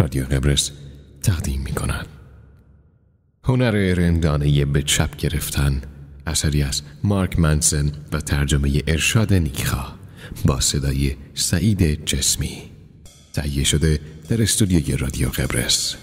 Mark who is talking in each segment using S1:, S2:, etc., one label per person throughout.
S1: رادیو قبرس تقدیم می کند. هنر رندانه به چپ گرفتن اثری از مارک منسن و ترجمه ارشاد نیکخا با صدای سعید جسمی تهیه شده در استودیوی رادیو قبرس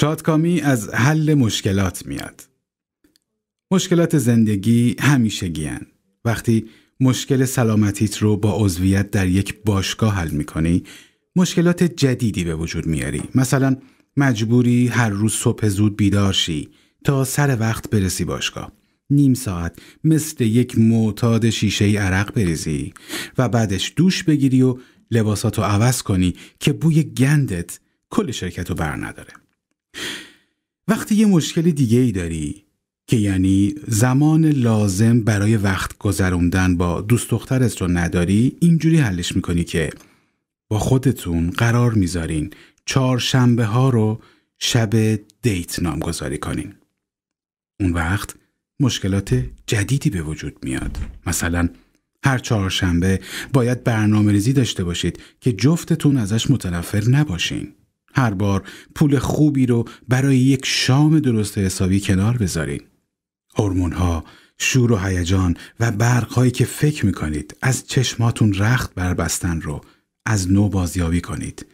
S2: شادکامی از حل مشکلات میاد. مشکلات زندگی همیشه گیان. وقتی مشکل سلامتیت رو با عضویت در یک باشگاه حل می‌کنی مشکلات جدیدی به وجود میاری. مثلا مجبوری هر روز صبح زود بیدار شی تا سر وقت برسی باشگاه. نیم ساعت مثل یک معتاد شیشه ای عرق بریزی و بعدش دوش بگیری و لباساتو عوض کنی که بوی گندت کل شرکت رو بر نداره. وقتی یه مشکل دیگه ای داری که یعنی زمان لازم برای وقت گذروندن با دوست دخترت رو نداری اینجوری حلش می‌کنی که با خودتون قرار می‌ذارین چهارشنبه ها رو شب دیت نامگذاری کنین. اون وقت مشکلات جدیدی به وجود میاد. مثلا هر چهارشنبه باید برنامه ریزی داشته باشید که جفتتون ازش متنفر نباشین. هر بار پول خوبی رو برای یک شام درست حسابی کنار بذارین. هورمون ها، شور و هیجان و برق هایی که فکر می‌کنید از چشماتون رخت بربستن رو از نو بازیابی کنید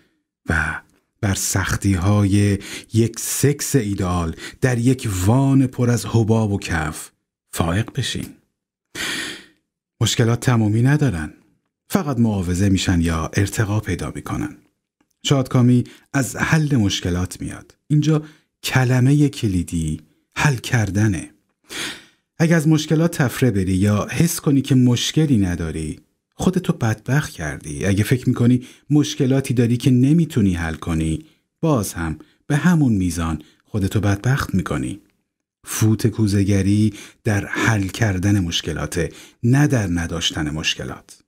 S2: و بر سختی های یک سکس ایدال در یک وان پر از حباب و کف فائق بشین. مشکلات تمامی ندارن. فقط معاوضه میشن یا ارتقا پیدا می‌کنن. شادکامی از حل مشکلات میاد. اینجا کلمه کلیدی حل کردنه. اگه از مشکلات تفره بری یا حس کنی که مشکلی نداری خودتو بدبخت کردی. اگه فکر می‌کنی مشکلاتی داری که نمی‌تونی حل کنی باز هم به همون میزان خودتو بدبخت می‌کنی. فوت کوزگری در حل کردن مشکلاته نه در نداشتن مشکلات.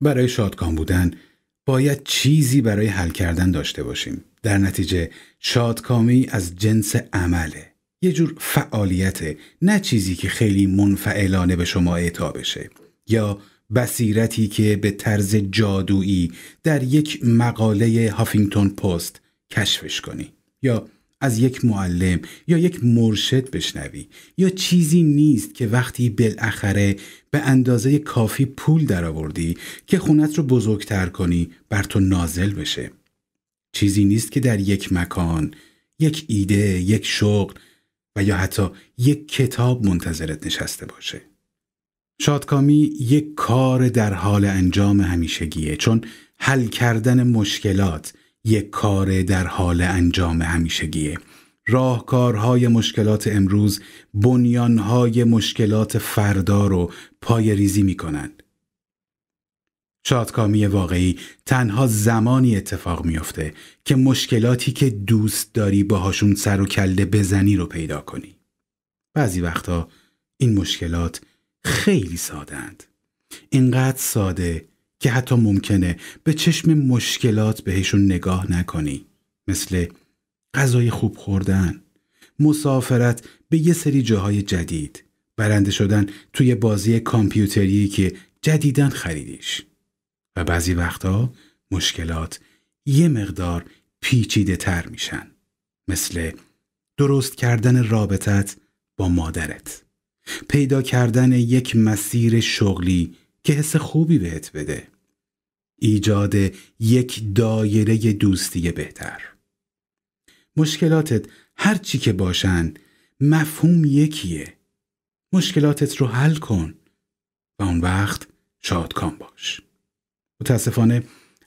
S2: برای شادکام بودن باید چیزی برای حل کردن داشته باشیم. در نتیجه شادکامی از جنس عمله. یه جور فعالیته نه چیزی که خیلی منفعلانه به شما اعطا بشه یا بصیرتی که به طرز جادویی در یک مقاله هافینگتون پست کشفش کنی یا از یک معلم یا یک مرشد بشنوی. یا چیزی نیست که وقتی بالاخره به اندازه کافی پول درآوردی که خونت رو بزرگتر کنی بر تو نازل بشه. چیزی نیست که در یک مکان یک ایده یک شغل و یا حتی یک کتاب منتظرت نشسته باشه. شادکامی یک کار در حال انجام همیشگیه چون حل کردن مشکلات یک کار در حال انجام همیشگیه راهکارهای مشکلات امروز بنیانهای مشکلات فردا رو پای ریزی می کنند. شادکامی واقعی تنها زمانی اتفاق میافته که مشکلاتی که دوست داری باهاشون سر و کله بزنی رو پیدا کنی. بعضی وقتا این مشکلات خیلی سادند. اینقدر ساده که حتی ممکنه به چشم مشکلات بهشون نگاه نکنی. مثل غذای خوب خوردن مسافرت به یه سری جاهای جدید برنده شدن توی بازی کامپیوتری که جدیدن خریدیش. و بعضی وقتا مشکلات یه مقدار پیچیده تر میشن. مثل درست کردن رابطت با مادرت. پیدا کردن یک مسیر شغلی که حس خوبی بهت بده. ایجاد یک دایره دوستی بهتر. مشکلاتت هر چی که باشن مفهوم یکیه. مشکلاتت رو حل کن و اون وقت شادکام باش. متاسفانه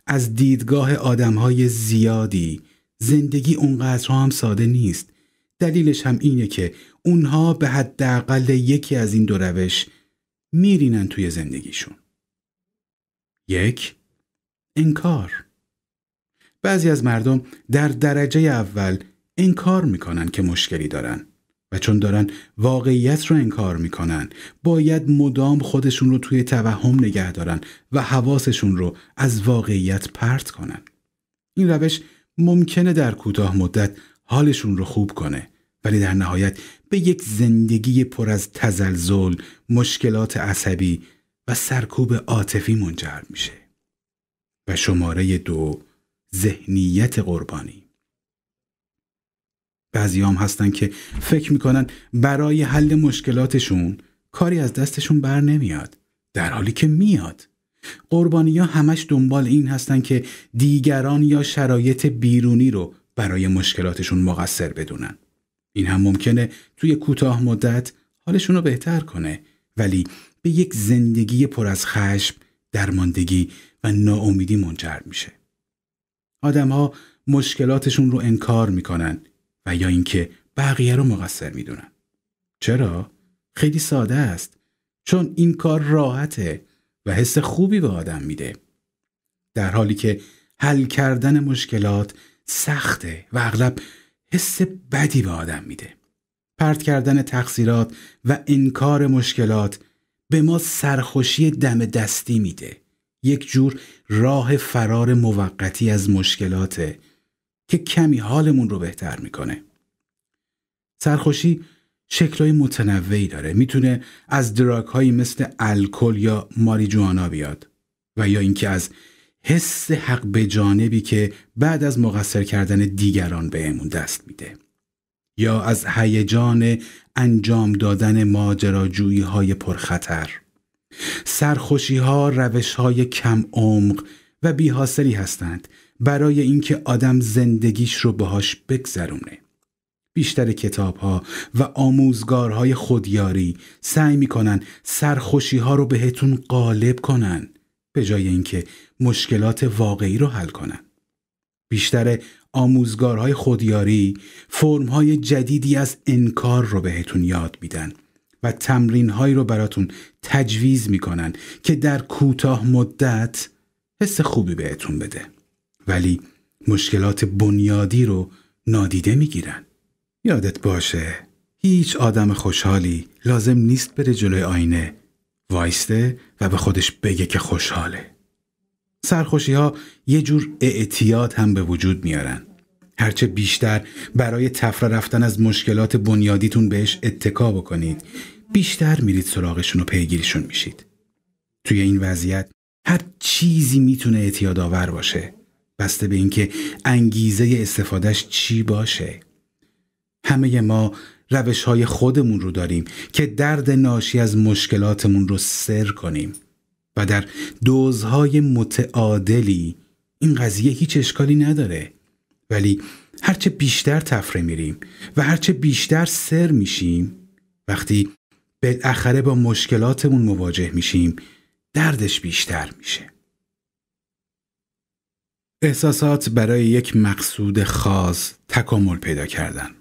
S2: از دیدگاه آدمهای زیادی زندگی اونقدر هم ساده نیست. دلیلش هم اینه که اونها به حداقل یکی از این دو روش میرینن توی زندگیشون. یک انکار بعضی از مردم در درجه اول انکار می‌کنن که مشکلی دارن و چون دارن واقعیت رو انکار می‌کنن باید مدام خودشون رو توی توهم نگه دارن و حواسشون رو از واقعیت پرت کنن. این روش ممکنه در کوتاه مدت حالشون رو خوب کنه ولی در نهایت به یک زندگی پر از تزلزل، مشکلات عصبی و سرکوب عاطفی منجر میشه. و شماره دو ذهنیت قربانی. بعضی هم هستن که فکر می‌کنن برای حل مشکلاتشون کاری از دستشون بر نمیاد در حالی که میاد. قربانی ها همش دنبال این هستن که دیگران یا شرایط بیرونی رو برای مشکلاتشون مقصر بدونن. این هم ممکنه توی کوتاه مدت حالشون رو بهتر کنه ولی به یک زندگی پر از خشم، درماندگی و ناامیدی منجر میشه. آدمها مشکلاتشون رو انکار می‌کنن و یا اینکه بقیه رو مقصر می‌دونن. چرا؟ خیلی ساده است. چون این کار راحته و حس خوبی به آدم میده. در حالی که حل کردن مشکلات سخته و اغلب حس بدی به آدم میده. پرت کردن تقصیرات و انکار مشکلات به ما سرخوشی دم دستی میده. یک جور راه فرار موقتی از مشکلاته که کمی حالمون رو بهتر می‌کنه. سرخوشی شکلهای متنوعی داره. می‌تونه از دراگ هایی مثل الکل یا ماریجوانا بیاد و یا اینکه از حس حق به جانبی که بعد از مقصر کردن دیگران بهمون دست میده. یا از هیجان انجام دادن ماجراجویی های پرخطر سرخوشی ها روش های کم عمق و بیحاصلی هستند برای اینکه آدم زندگیش رو باهاش بگذرونه. بیشتر کتاب ها و آموزگارهای خودیاری سعی می‌کنن سرخوشی ها رو بهتون غالب کنن به جای اینکه مشکلات واقعی رو حل کنن. بیشتر آموزگارهای خودیاری فرمهای جدیدی از انکار رو بهتون یاد میدن و تمرین هایی رو براتون تجویز می‌کنن که در کوتاه مدت حس خوبی بهتون بده. ولی مشکلات بنیادی رو نادیده می‌گیرن. یادت باشه هیچ آدم خوشحالی لازم نیست بره جلوی آینه. وایسته و به خودش بگه که خوشحاله. سرخوشی ها یه جور اعتیاد هم به وجود میارن. هرچه بیشتر برای تفره رفتن از مشکلات بنیادیتون بهش اتکا بکنید بیشتر میرید سراغشون و پیگیریشون میشید. توی این وضعیت هر چیزی می‌تونه اعتیاد آور باشه. بسته به اینکه انگیزه استفادهش چی باشه. همه ما روش های خودمون رو داریم که درد ناشی از مشکلاتمون رو سر کنیم. و در دوزهای متعادلی این قضیه هیچ اشکالی نداره. ولی هرچه بیشتر تفره میریم و هرچه بیشتر سر میشیم وقتی بالاخره با مشکلاتمون مواجه میشیم دردش بیشتر میشه. احساسات برای یک مقصود خاص تکامل پیدا کردن.